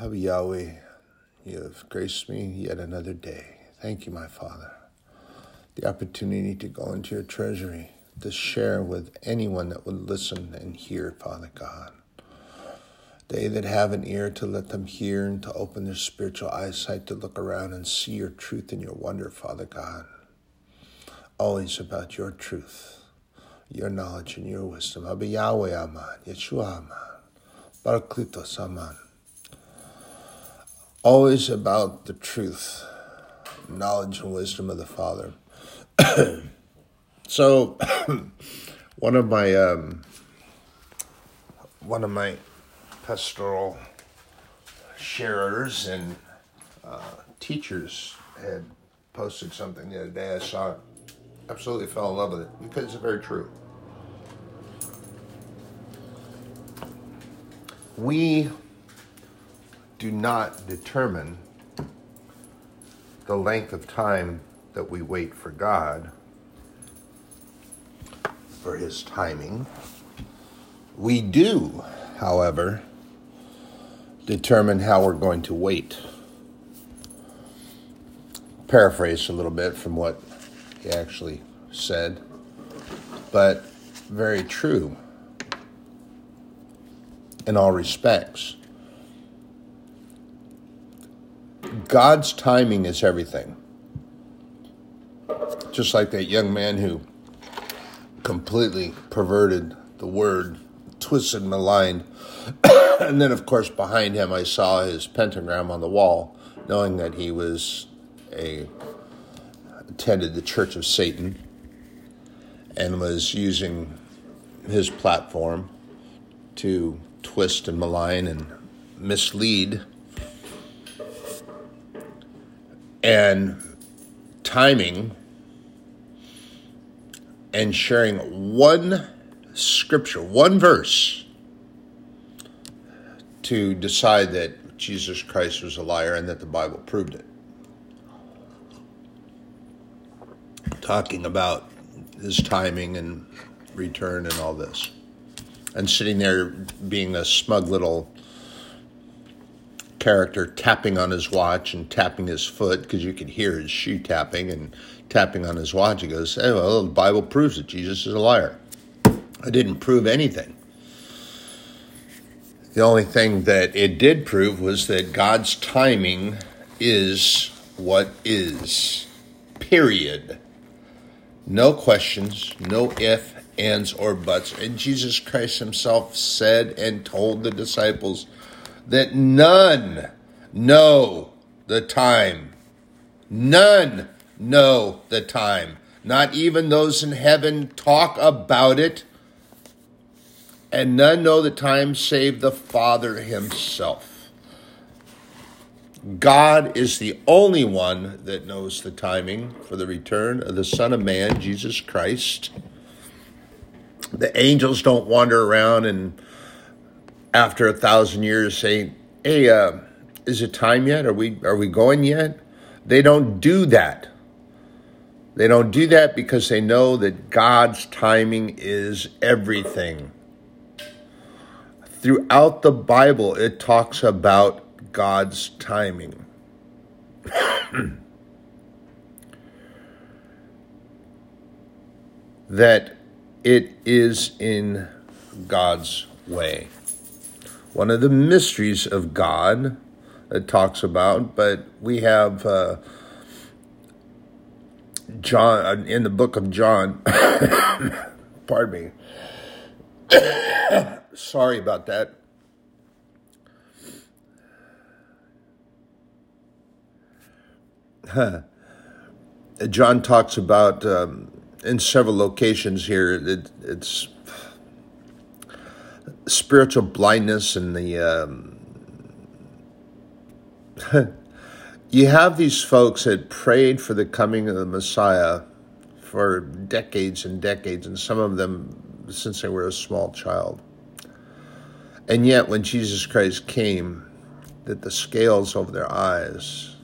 of Yahweh, you have graced me yet another day. Thank you, my Father. The opportunity to go into your treasury, to share with anyone that would listen and hear, Father God. They that have an ear to let them hear and to open their spiritual eyesight to look around and see your truth and your wonder, Father God. Always about your truth, your knowledge, and your wisdom. Abba Yahweh Aman, Yeshua Aman, Baraklitos Aman. Always about the truth, knowledge, and wisdom of the Father. so, one of my um, one of my pastoral sharers and uh, teachers had posted something the other day. I saw it, absolutely fell in love with it because it's very true. We do not determine the length of time that we wait for God, for His timing. We do, however, determine how we're going to wait. Paraphrase a little bit from what he actually said, but very true in all respects. God's timing is everything. Just like that young man who completely perverted the word, twisted, maligned and then, of course, behind him, I saw his pentagram on the wall, knowing that he was a attended the Church of Satan and was using his platform to twist and malign and mislead and timing and sharing one scripture, one verse to decide that Jesus Christ was a liar and that the Bible proved it. Talking about his timing and return and all this. And sitting there being a smug little character tapping on his watch and tapping his foot because you could hear his shoe tapping and tapping on his watch. He goes, hey, well, the Bible proves that Jesus is a liar. I didn't prove anything. The only thing that it did prove was that God's timing is what is. Period. No questions, no if, ands, or buts. And Jesus Christ himself said and told the disciples that none know the time. None know the time. Not even those in heaven talk about it and none know the time save the Father Himself. God is the only one that knows the timing for the return of the Son of Man, Jesus Christ. The angels don't wander around and after a thousand years say, "Hey, uh, is it time yet? Are we are we going yet?" They don't do that. They don't do that because they know that God's timing is everything throughout the Bible, it talks about God's timing. that it is in God's way. One of the mysteries of God that talks about, but we have uh, John uh, in the book of John. pardon me. Sorry about that. John talks about um, in several locations here. It, it's spiritual blindness and the. Um, you have these folks that prayed for the coming of the Messiah for decades and decades, and some of them since they were a small child. And yet, when Jesus Christ came, that the scales over their eyes,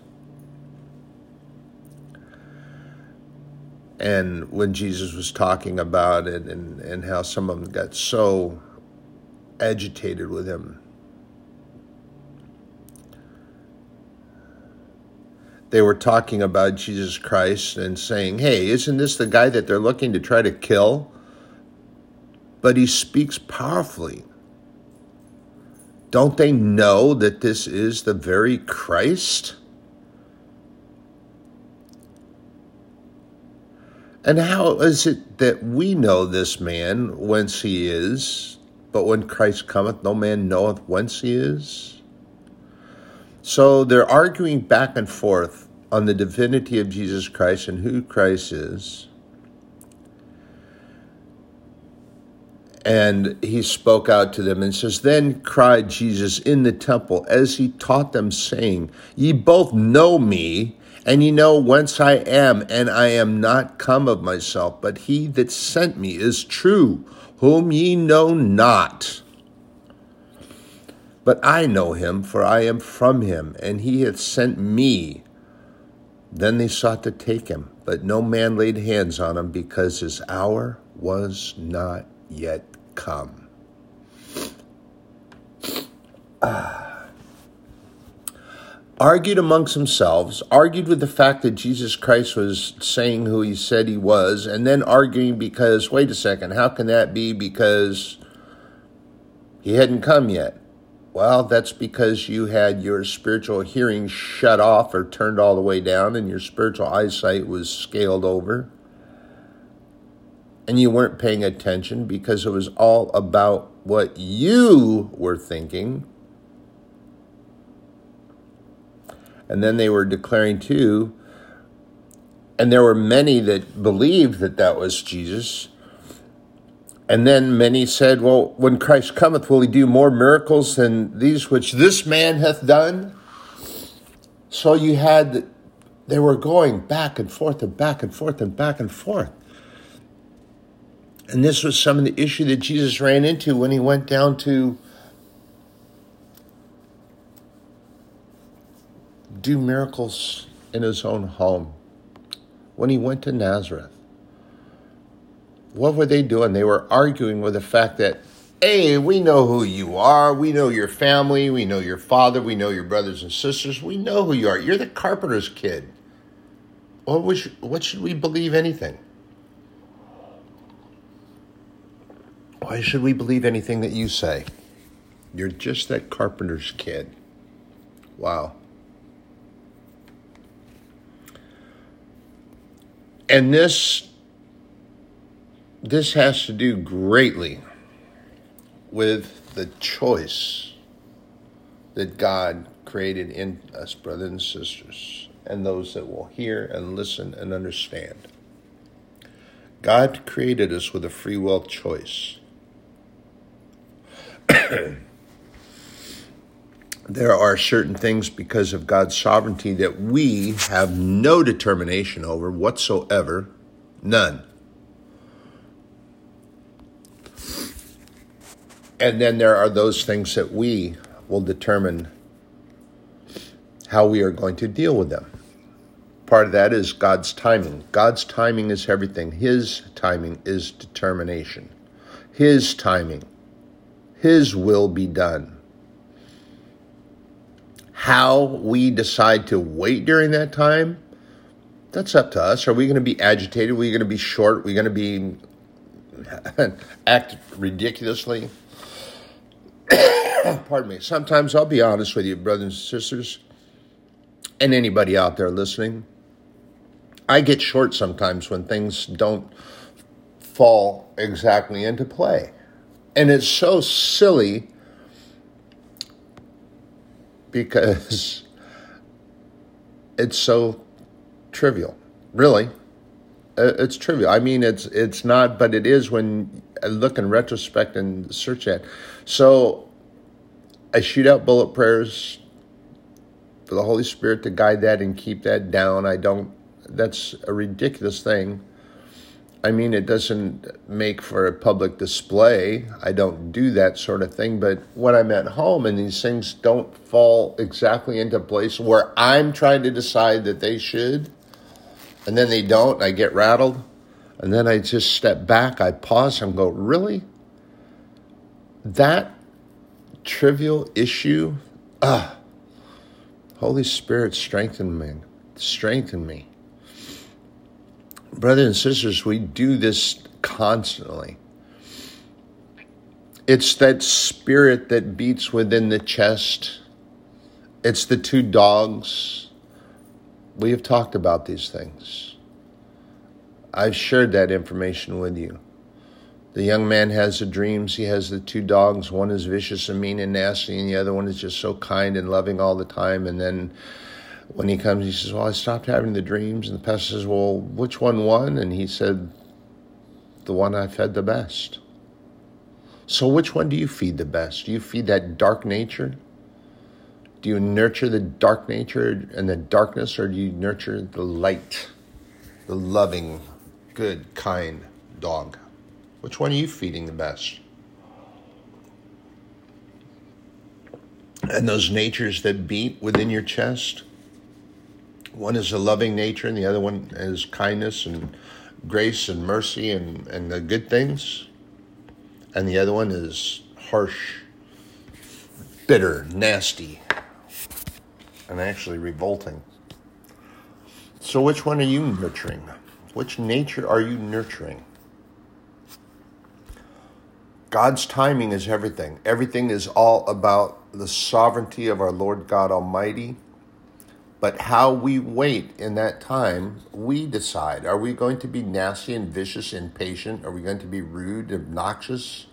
and when Jesus was talking about it, and, and how some of them got so agitated with him, they were talking about Jesus Christ and saying, Hey, isn't this the guy that they're looking to try to kill? But he speaks powerfully. Don't they know that this is the very Christ? And how is it that we know this man whence he is, but when Christ cometh, no man knoweth whence he is? So they're arguing back and forth on the divinity of Jesus Christ and who Christ is. And he spoke out to them and says, Then cried Jesus in the temple as he taught them, saying, Ye both know me, and ye know whence I am, and I am not come of myself, but he that sent me is true, whom ye know not. But I know him, for I am from him, and he hath sent me. Then they sought to take him, but no man laid hands on him, because his hour was not yet come. Ah. Argued amongst themselves, argued with the fact that Jesus Christ was saying who he said he was, and then arguing because, wait a second, how can that be? Because he hadn't come yet. Well, that's because you had your spiritual hearing shut off or turned all the way down, and your spiritual eyesight was scaled over. And you weren't paying attention because it was all about what you were thinking. And then they were declaring too, and there were many that believed that that was Jesus and then many said, Well, when Christ cometh, will he do more miracles than these which this man hath done? So you had, they were going back and forth and back and forth and back and forth. And this was some of the issue that Jesus ran into when he went down to do miracles in his own home, when he went to Nazareth what were they doing? They were arguing with the fact that, hey, we know who you are. We know your family. We know your father. We know your brothers and sisters. We know who you are. You're the carpenter's kid. What, was, what should we believe anything? Why should we believe anything that you say? You're just that carpenter's kid. Wow. And this this has to do greatly with the choice that God created in us, brothers and sisters, and those that will hear and listen and understand. God created us with a free will choice. there are certain things because of God's sovereignty that we have no determination over whatsoever, none. And then there are those things that we will determine how we are going to deal with them. Part of that is God's timing. God's timing is everything. His timing is determination. His timing. His will be done. How we decide to wait during that time, that's up to us. Are we going to be agitated? Are we going to be short? Are we going to be act ridiculously? pardon me, sometimes I'll be honest with you, brothers and sisters, and anybody out there listening. I get short sometimes when things don't fall exactly into play. And it's so silly because it's so trivial. Really. Uh, it's trivial. I mean, it's it's not, but it is when I look in retrospect and search at. So I shoot out bullet prayers for the Holy Spirit to guide that and keep that down. I don't. That's a ridiculous thing. I mean, it doesn't make for a public display. I don't do that sort of thing. But when I'm at home and these things don't fall exactly into place where I'm trying to decide that they should, and then they don't, I get rattled. And then I just step back, I pause and go, really? That trivial issue? Ah, Holy Spirit strengthen me. strengthen me. Brothers and sisters, we do this constantly. It's that spirit that beats within the chest. It's the two dogs. We have talked about these things. I've shared that information with you. The young man has the dreams. He has the two dogs. One is vicious and mean and nasty, and the other one is just so kind and loving all the time. And then when he comes, he says, Well, I stopped having the dreams. And the pastor says, Well, which one won? And he said, The one I fed the best. So, which one do you feed the best? Do you feed that dark nature? Do you nurture the dark nature and the darkness, or do you nurture the light, the loving, good, kind dog? Which one are you feeding the best? And those natures that beat within your chest, one is a loving nature, and the other one is kindness and grace and mercy and, and the good things. And the other one is harsh, bitter, nasty, and actually revolting. So, which one are you nurturing? Which nature are you nurturing? God's timing is everything. Everything is all about the sovereignty of our Lord God Almighty but how we wait in that time, we decide. Are we going to be nasty and vicious, impatient? Are we going to be rude, obnoxious,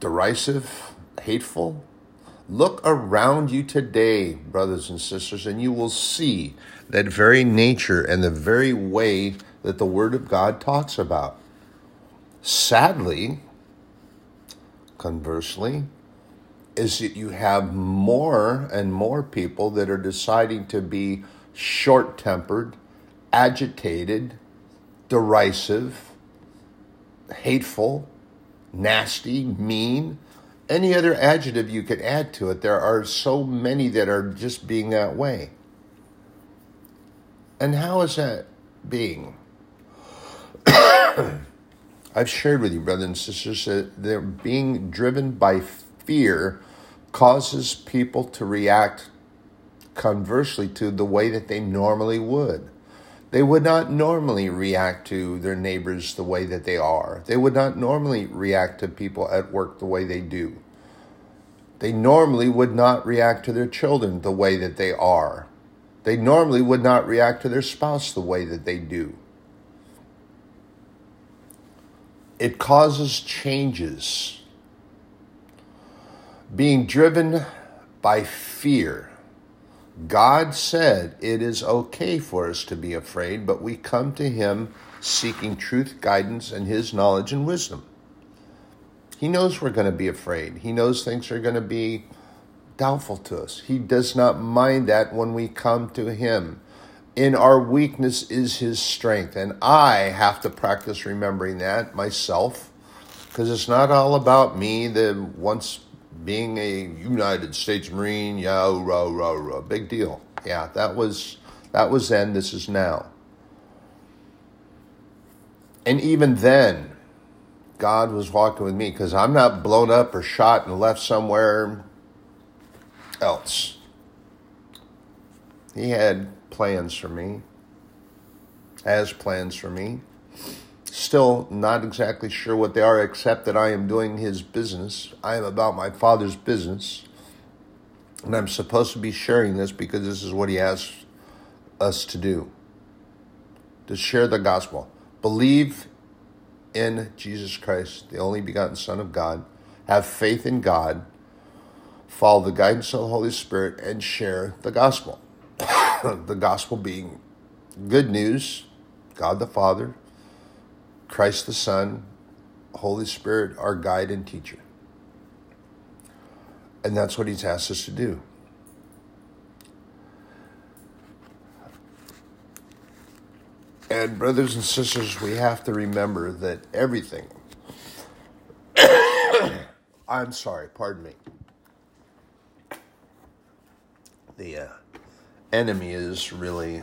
derisive, hateful? Look around you today, brothers and sisters, and you will see that very nature and the very way that the Word of God talks about. Sadly, conversely, is that you have more and more people that are deciding to be short tempered, agitated, derisive, hateful, nasty, mean, any other adjective you could add to it. There are so many that are just being that way. And how is that being? I've shared with you, brothers and sisters, that they're being driven by fear causes people to react conversely to the way that they normally would. They would not normally react to their neighbors the way that they are. They would not normally react to people at work the way they do. They normally would not react to their children the way that they are. They normally would not react to their spouse the way that they do. It causes changes being driven by fear. God said it is okay for us to be afraid, but we come to Him seeking truth, guidance, and His knowledge and wisdom. He knows we're going to be afraid. He knows things are going to be doubtful to us. He does not mind that when we come to Him. In our weakness is His strength. And I have to practice remembering that myself because it's not all about me, the once being a United States Marine, yeah, oh, rah, oh, rah, oh, rah, big deal. Yeah, that was that was then. This is now. And even then, God was walking with me because I'm not blown up or shot and left somewhere else. He had plans for me, has plans for me. Still not exactly sure what they are, except that I am doing his business. I am about my father's business. And I'm supposed to be sharing this because this is what he asks us to do to share the gospel. Believe in Jesus Christ, the only begotten Son of God. Have faith in God. Follow the guidance of the Holy Spirit and share the gospel. the gospel being good news, God the Father, Christ the Son, Holy Spirit, our guide and teacher. And that's what he's asked us to do. And, brothers and sisters, we have to remember that everything, I'm sorry, pardon me. The uh, enemy is really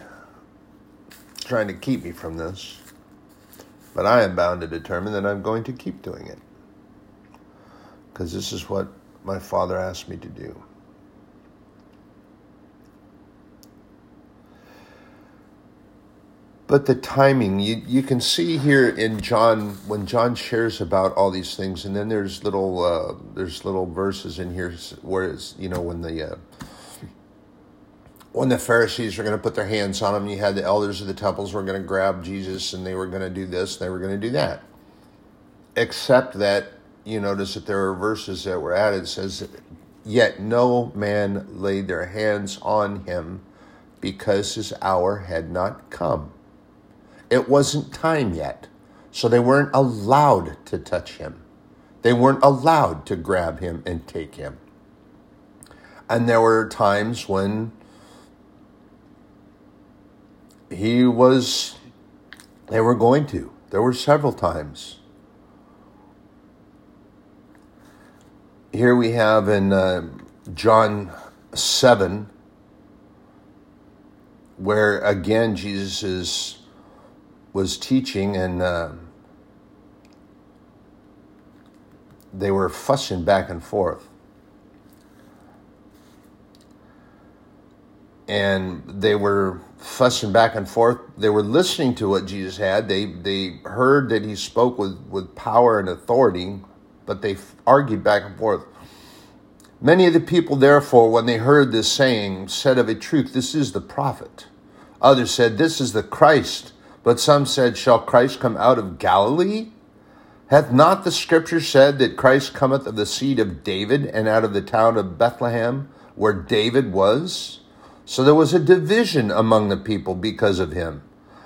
trying to keep me from this. But I am bound to determine that I'm going to keep doing it. Because this is what my father asked me to do. But the timing, you, you can see here in John when John shares about all these things, and then there's little uh, there's little verses in here where it's you know when the uh, when the Pharisees were going to put their hands on him, you had the elders of the temples were going to grab Jesus and they were going to do this, they were going to do that. Except that you notice that there are verses that were added it says, "Yet no man laid their hands on him, because his hour had not come." It wasn't time yet. So they weren't allowed to touch him. They weren't allowed to grab him and take him. And there were times when he was, they were going to. There were several times. Here we have in uh, John 7, where again Jesus is was teaching, and uh, they were fussing back and forth. And they were fussing back and forth. They were listening to what Jesus had. They they heard that he spoke with, with power and authority, but they argued back and forth. Many of the people, therefore, when they heard this saying, said of a truth, This is the prophet. Others said, This is the Christ. But some said, Shall Christ come out of Galilee? Hath not the scripture said that Christ cometh of the seed of David and out of the town of Bethlehem, where David was? So there was a division among the people because of him.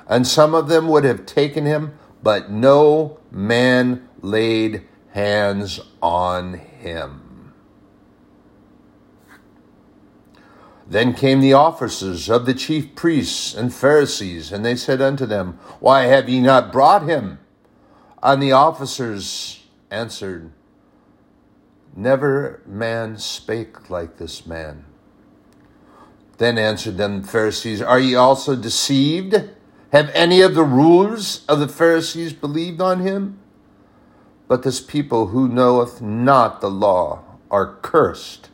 And some of them would have taken him, but no man laid hands on him. Then came the officers of the chief priests and Pharisees, and they said unto them, Why have ye not brought him? And the officers answered, Never man spake like this man. Then answered them the Pharisees, Are ye also deceived? Have any of the rulers of the Pharisees believed on him? But this people who knoweth not the law are cursed.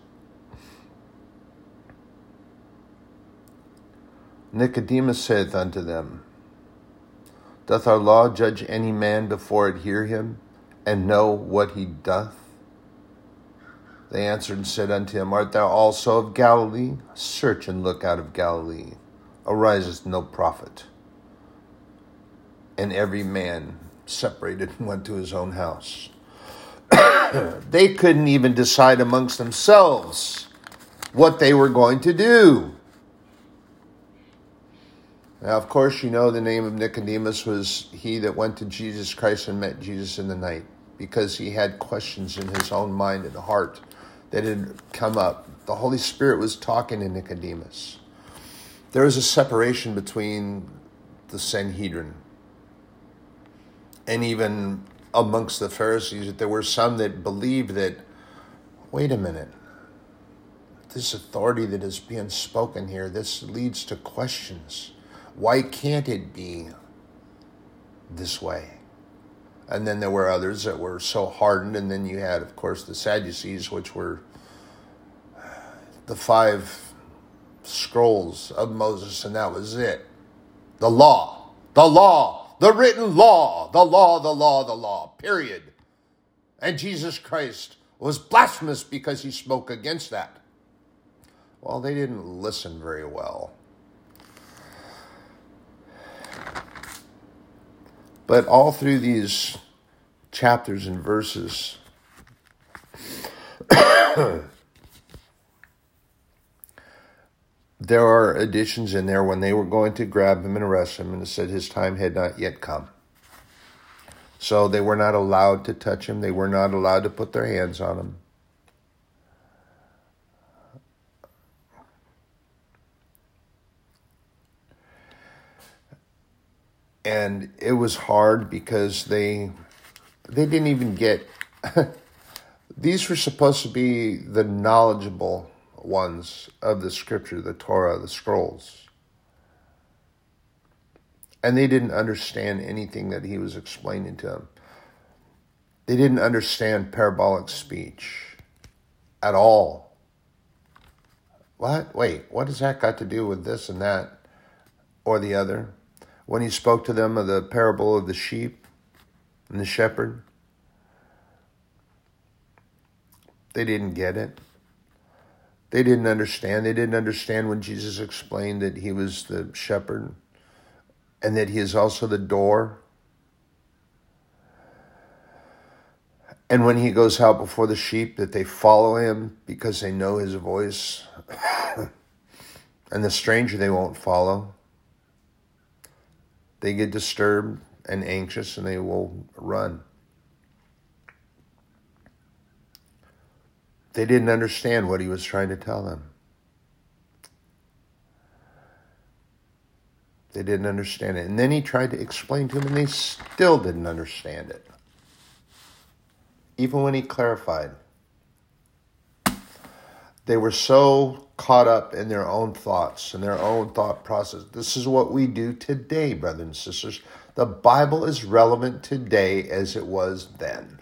Nicodemus saith unto them, Doth our law judge any man before it hear him, and know what he doth? They answered and said unto him, Art thou also of Galilee? Search and look out of Galilee. Ariseth no prophet. And every man separated and went to his own house. they couldn't even decide amongst themselves what they were going to do. Now, of course, you know the name of Nicodemus was he that went to Jesus Christ and met Jesus in the night because he had questions in his own mind and heart that had come up. The Holy Spirit was talking to Nicodemus. There was a separation between the Sanhedrin and even amongst the Pharisees. There were some that believed that, wait a minute, this authority that is being spoken here, this leads to questions why can't it be this way? And then there were others that were so hardened. And then you had, of course, the Sadducees, which were the five scrolls of Moses, and that was it. The law, the law, the written law, the law, the law, the law, period. And Jesus Christ was blasphemous because he spoke against that. Well, they didn't listen very well. But all through these chapters and verses, there are additions in there when they were going to grab him and arrest him, and it said his time had not yet come. So they were not allowed to touch him, they were not allowed to put their hands on him. And it was hard because they they didn't even get these were supposed to be the knowledgeable ones of the scripture the torah the scrolls. And they didn't understand anything that he was explaining to them. They didn't understand parabolic speech at all. What? Wait what does that got to do with this and that or the other when he spoke to them of the parable of the sheep and the shepherd? They didn't get it. They didn't understand. They didn't understand when Jesus explained that he was the shepherd and that he is also the door. And when he goes out before the sheep, that they follow him because they know his voice. and the stranger they won't follow. They get disturbed and anxious and they will run. They didn't understand what he was trying to tell them. They didn't understand it. And then he tried to explain to them, and they still didn't understand it. Even when he clarified, they were so caught up in their own thoughts and their own thought process. This is what we do today, brothers and sisters. The Bible is relevant today as it was then.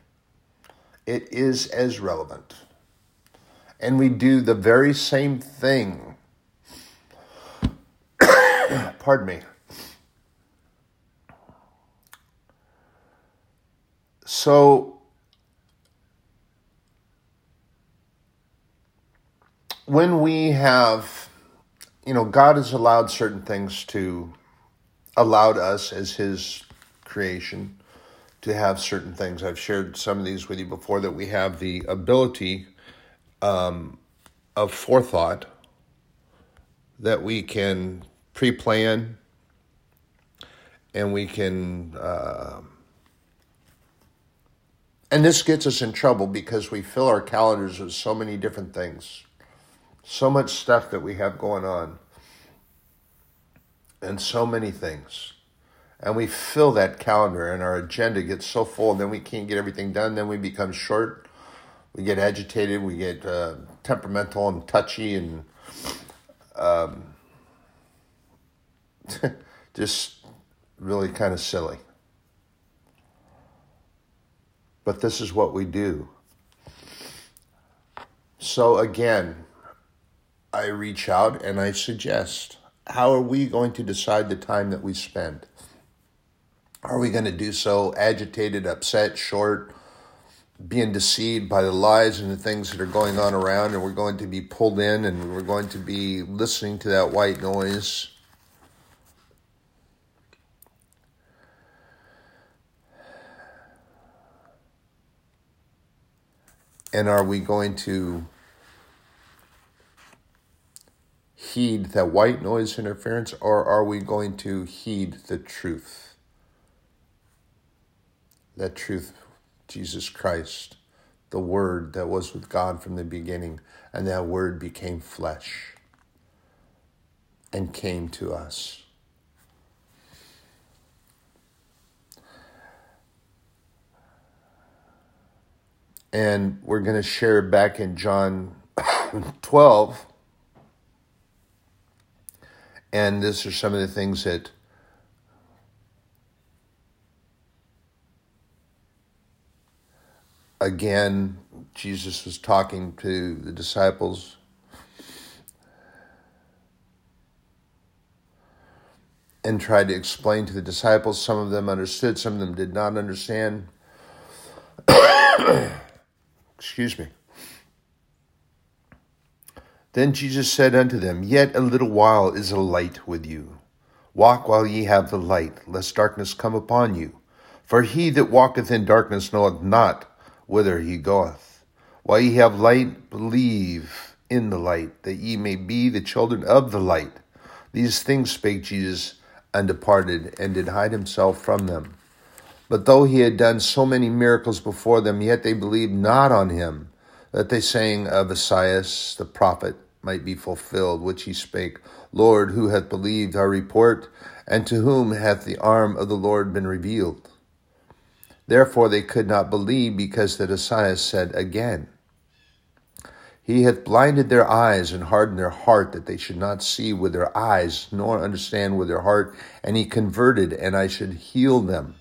It is as relevant and we do the very same thing. Pardon me. So, when we have, you know, God has allowed certain things to, allowed us as His creation to have certain things. I've shared some of these with you before that we have the ability um, of forethought that we can pre plan and we can. Uh, and this gets us in trouble because we fill our calendars with so many different things, so much stuff that we have going on, and so many things. And we fill that calendar, and our agenda gets so full, and then we can't get everything done. Then we become short we get agitated, we get uh, temperamental and touchy, and um, just really kind of silly. But this is what we do. So again, I reach out and I suggest how are we going to decide the time that we spend? Are we going to do so agitated, upset, short? being deceived by the lies and the things that are going on around, and we're going to be pulled in and we're going to be listening to that white noise. And are we going to heed that white noise interference, or are we going to heed the truth? That truth Jesus Christ, the Word that was with God from the beginning, and that Word became flesh and came to us. And we're going to share back in John 12. And these are some of the things that again, Jesus was talking to the disciples. And tried to explain to the disciples. Some of them understood, some of them did not understand. Excuse me. Then Jesus said unto them, Yet a little while is a light with you. Walk while ye have the light, lest darkness come upon you. For he that walketh in darkness knoweth not whither he goeth. While ye have light, believe in the light, that ye may be the children of the light. These things spake Jesus, and departed, and did hide himself from them. But though he had done so many miracles before them, yet they believed not on him, that they sang of Esaias the prophet might be fulfilled, which he spake, Lord, who hath believed our report, and to whom hath the arm of the Lord been revealed? Therefore they could not believe, because that Esaias said again, He hath blinded their eyes and hardened their heart, that they should not see with their eyes, nor understand with their heart, and he converted, and I should heal them.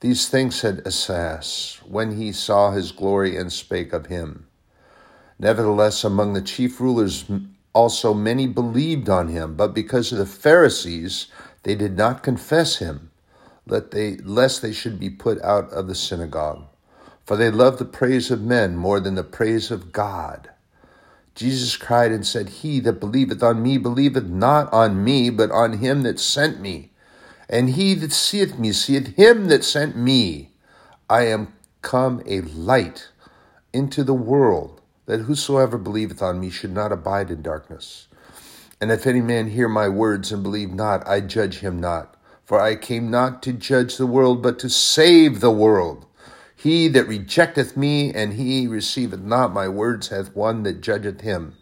These things said Esaias, when he saw his glory and spake of him. Nevertheless, among the chief rulers also many believed on him, but because of the Pharisees, They did not confess him, they, lest they should be put out of the synagogue. For they loved the praise of men more than the praise of God. Jesus cried and said, He that believeth on me believeth not on me, but on him that sent me. And he that seeth me seeth him that sent me. I am come a light into the world, that whosoever believeth on me should not abide in darkness. And if any man hear my words and believe not, I judge him not. For I came not to judge the world, but to save the world. He that rejecteth me and he receiveth not my words hath one that judgeth him.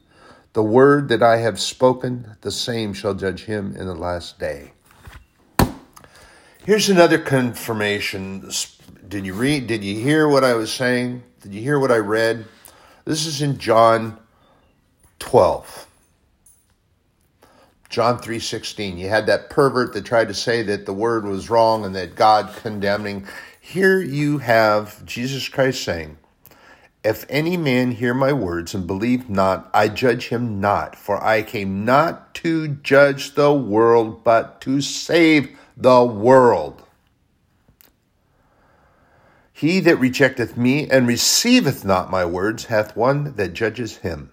The word that I have spoken, the same shall judge him in the last day. Here's another confirmation. Did you read? Did you hear what I was saying? Did you hear what I read? This is in John 12. John 3:16. You had that pervert that tried to say that the word was wrong and that God condemning. Here you have Jesus Christ saying, if any man hear my words and believe not, I judge him not, for I came not to judge the world, but to save the world. He that rejecteth me and receiveth not my words hath one that judges him.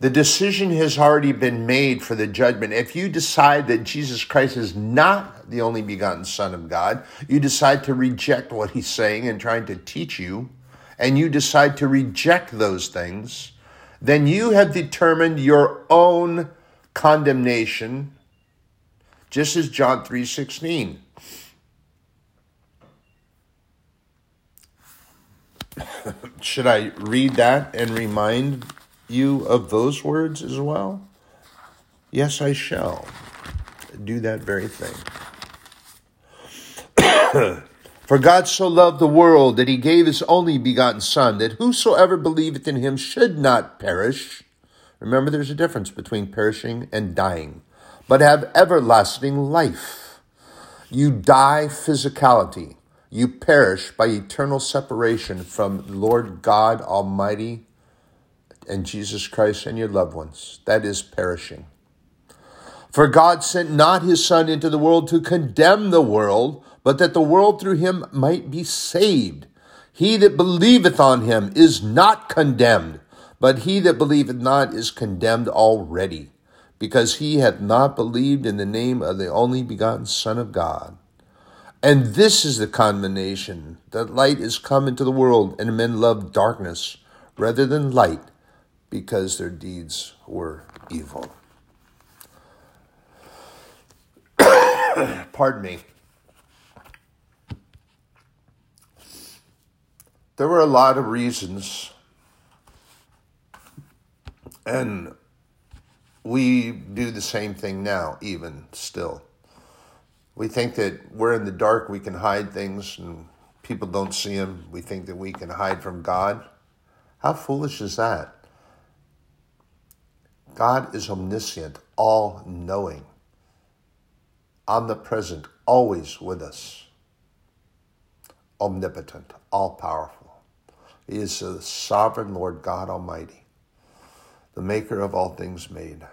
The decision has already been made for the judgment. If you decide that Jesus Christ is not the only begotten Son of God, you decide to reject what he's saying and trying to teach you, and you decide to reject those things, then you have determined your own condemnation, just as John 3:16. Should I read that and remind you of those words as well? Yes, I shall do that very thing. For God so loved the world that he gave his only begotten Son, that whosoever believeth in him should not perish. Remember, there's a difference between perishing and dying, but have everlasting life. You die physicality. You perish by eternal separation from Lord God Almighty and Jesus Christ and your loved ones. That is perishing. For God sent not his Son into the world to condemn the world, but that the world through him might be saved. He that believeth on him is not condemned, but he that believeth not is condemned already, because he hath not believed in the name of the only begotten Son of God. And this is the condemnation that light is come into the world, and men love darkness rather than light because their deeds were evil. Pardon me. There were a lot of reasons, and we do the same thing now, even still. We think that we're in the dark, we can hide things, and people don't see them. We think that we can hide from God. How foolish is that? God is omniscient, all knowing, omnipresent, always with us, omnipotent, all powerful. He is the sovereign Lord God Almighty, the maker of all things made.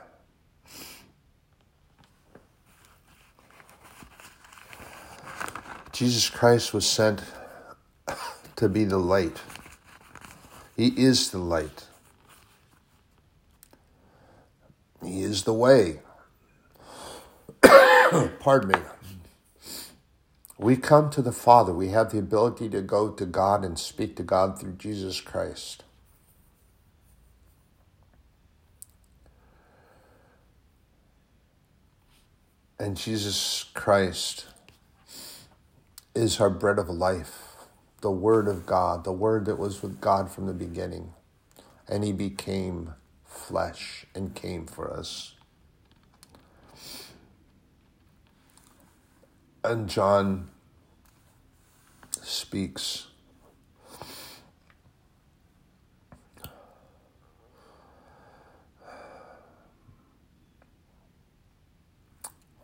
Jesus Christ was sent to be the light. He is the light. He is the way. Pardon me. We come to the Father. We have the ability to go to God and speak to God through Jesus Christ. And Jesus Christ is our bread of life, the Word of God, the Word that was with God from the beginning. And He became flesh and came for us. And John speaks.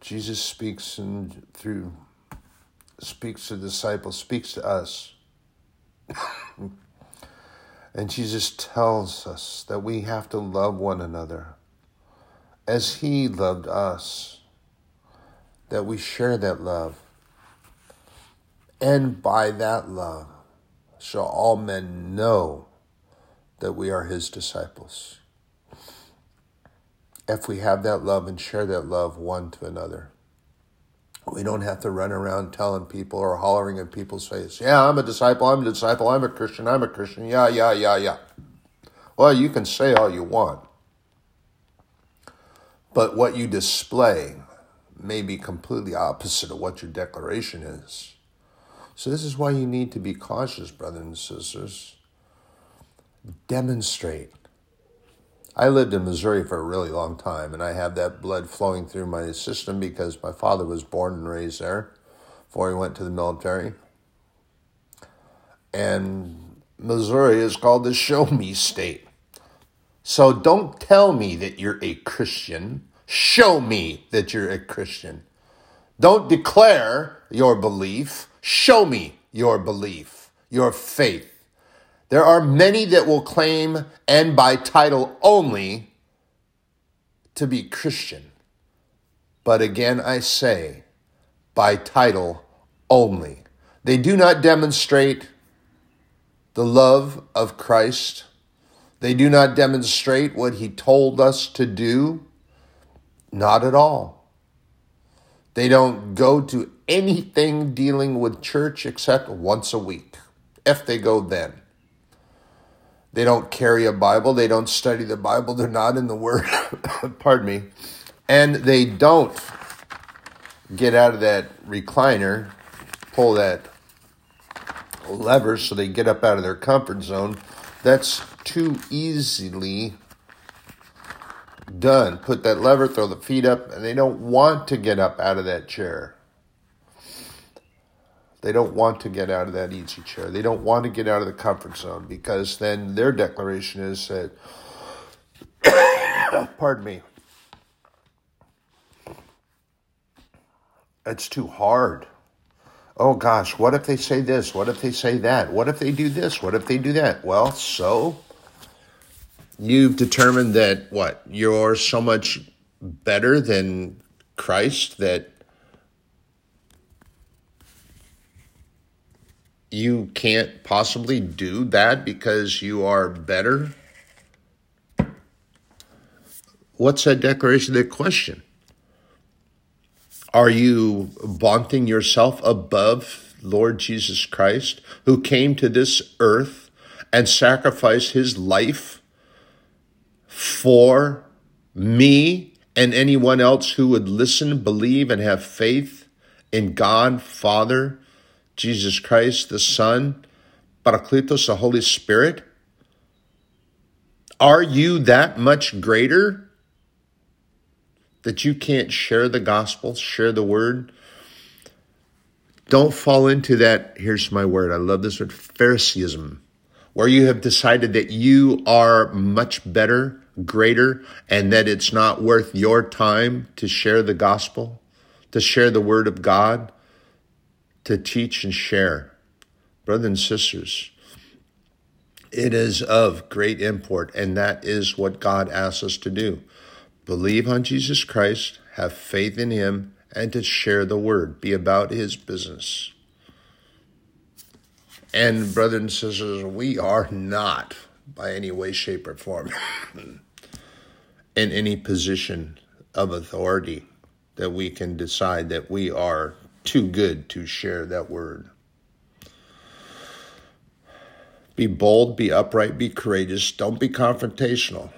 Jesus speaks and through speaks to the disciples, speaks to us. And Jesus tells us that we have to love one another as he loved us. that we share that love. And by that love shall all men know that we are his disciples. If we have that love and share that love one to another. We don't have to run around telling people or hollering in people's face, yeah, I'm a disciple, I'm a disciple, I'm a Christian, I'm a Christian, yeah, yeah, yeah, yeah. Well, you can say all you want. But what you display may be completely opposite of what your declaration is. So, this is why you need to be cautious, brothers and sisters. Demonstrate. I lived in Missouri for a really long time, and I have that blood flowing through my system because my father was born and raised there before he went to the military. And Missouri is called the show me state. So don't tell me that you're a Christian. Show me that you're a Christian. Don't declare your belief. Show me your belief, your faith. There are many that will claim, and by title only, to be Christian. But again, I say, by title only. They do not demonstrate the love of Christ. They do not demonstrate what he told us to do. Not at all. They don't go to anything dealing with church except once a week, if they go then. They don't carry a Bible. They don't study the Bible. They're not in the Word. Pardon me. And they don't get out of that recliner, pull that lever so they get up out of their comfort zone. That's too easily done. Put that lever, throw the feet up, and they don't want to get up out of that chair. They don't want to get out of that easy chair. They don't want to get out of the comfort zone because then their declaration is that, pardon me, it's too hard. Oh gosh, what if they say this? What if they say that? What if they do this? What if they do that? Well, so you've determined that what? You're so much better than Christ that you can't possibly do that because you are better? What's that declaration? That question. Are you vaunting yourself above Lord Jesus Christ, who came to this earth and sacrificed his life for me and anyone else who would listen, believe, and have faith in God, Father, Jesus Christ, the Son, Parakletos, the Holy Spirit? Are you that much greater that you can't share the gospel, share the word? Don't fall into that, here's my word, I love this word, Phariseeism, where you have decided that you are much better, greater, and that it's not worth your time to share the gospel, to share the word of God, to teach and share. Brothers and sisters, it is of great import, and that is what God asks us to do. Believe on Jesus Christ, have faith in Him, and to share the word, be about His business. And, brothers and sisters, we are not by any way, shape, or form in any position of authority that we can decide that we are too good to share that word. Be bold, be upright, be courageous. Don't be confrontational.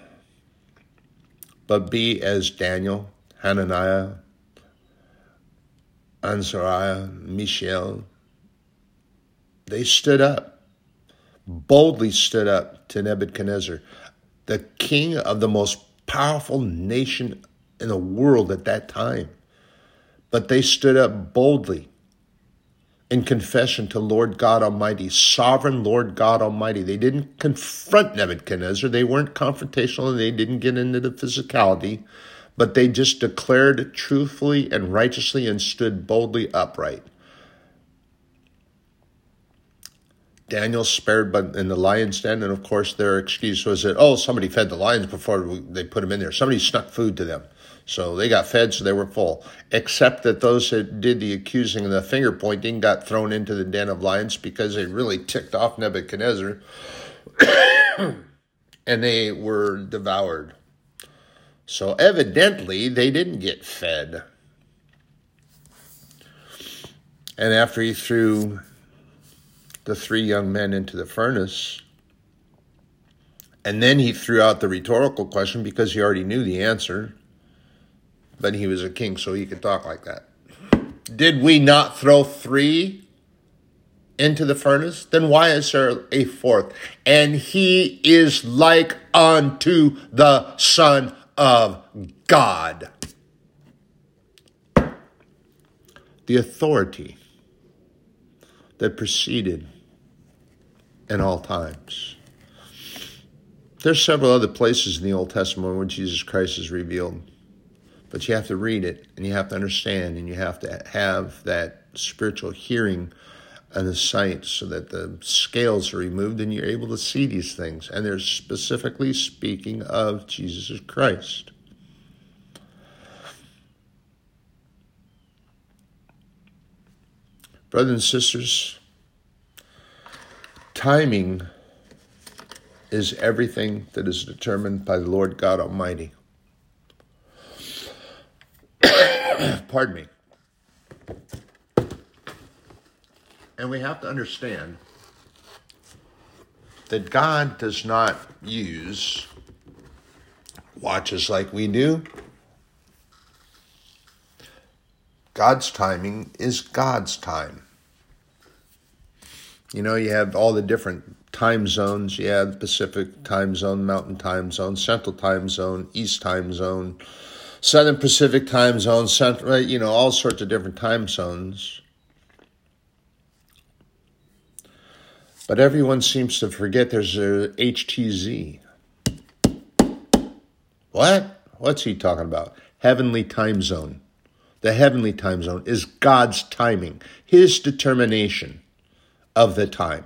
But be as Daniel, Hananiah, Azariah, Mishael. They stood up, boldly stood up to Nebuchadnezzar, the king of the most powerful nation in the world at that time. But they stood up boldly in confession to Lord God Almighty, sovereign Lord God Almighty. They didn't confront Nebuchadnezzar, they weren't confrontational, and they didn't get into the physicality, but they just declared truthfully and righteously and stood boldly upright. Daniel spared but in the lion's den, and of course their excuse was that oh somebody fed the lions before they put them in there. Somebody snuck food to them, so they got fed, so they were full. Except that those that did the accusing and the finger pointing got thrown into the den of lions because they really ticked off Nebuchadnezzar, and they were devoured. So evidently they didn't get fed. And after he threw the three young men into the furnace. And then he threw out the rhetorical question because he already knew the answer. But he was a king, so he could talk like that. Did we not throw three into the furnace? Then why is there a fourth? And he is like unto the Son of God. The authority that preceded in all times. There's several other places in the Old Testament where Jesus Christ is revealed, but you have to read it and you have to understand and you have to have that spiritual hearing and the sight so that the scales are removed and you're able to see these things. And they're specifically speaking of Jesus Christ. Brothers and sisters, Timing is everything that is determined by the Lord God Almighty. Pardon me. And we have to understand that God does not use watches like we do. God's timing is God's time. You know, you have all the different time zones. You have Pacific time zone, Mountain time zone, Central time zone, East time zone, Southern Pacific time zone, Central, you know, all sorts of different time zones. But everyone seems to forget there's a HTZ. What? What's he talking about? Heavenly time zone. The heavenly time zone is God's timing, His determination of the time.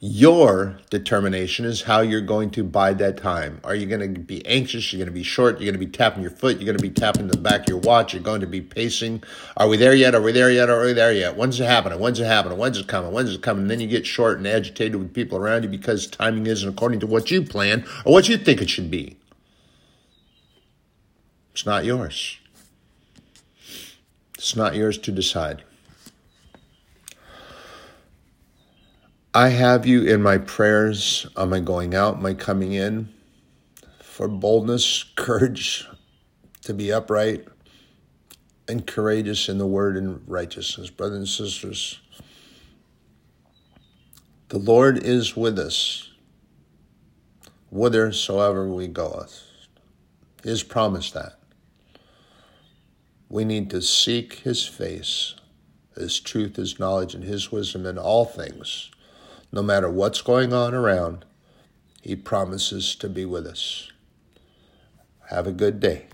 Your determination is how you're going to bide that time. Are you going to be anxious? You're going to be short. You're going to be tapping your foot. You're going to be tapping the back of your watch. You're going to be pacing. Are we there yet? Are we there yet? Are we there yet? When's it happening? When's it happening? When's it coming? When's it coming? And then you get short and agitated with people around you because timing isn't according to what you plan or what you think it should be. It's not yours. It's not yours to decide. I have you in my prayers on my going out, my coming in, for boldness, courage to be upright and courageous in the word and righteousness. Brothers and sisters, the Lord is with us whithersoever we goeth. He has promised that. We need to seek his face, his truth, his knowledge, and his wisdom in all things no matter what's going on around, He promises to be with us. Have a good day.